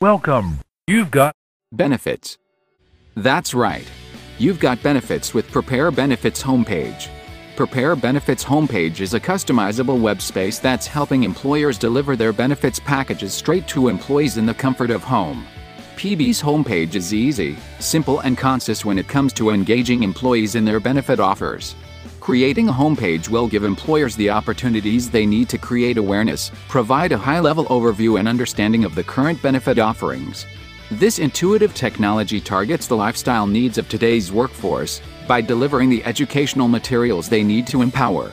Welcome. You've got Benefits. That's right. You've got benefits with Prepare Benefits homepage. Prepare Benefits homepage is a customizable web space that's helping employers deliver their benefits packages straight to employees in the comfort of home. PB's homepage is easy, simple, and concise when it comes to engaging employees in their benefit offers. Creating a homepage will give employers the opportunities they need to create awareness, provide a high level overview and understanding of the current benefit offerings. This intuitive technology targets the lifestyle needs of today's workforce by delivering the educational materials they need to empower,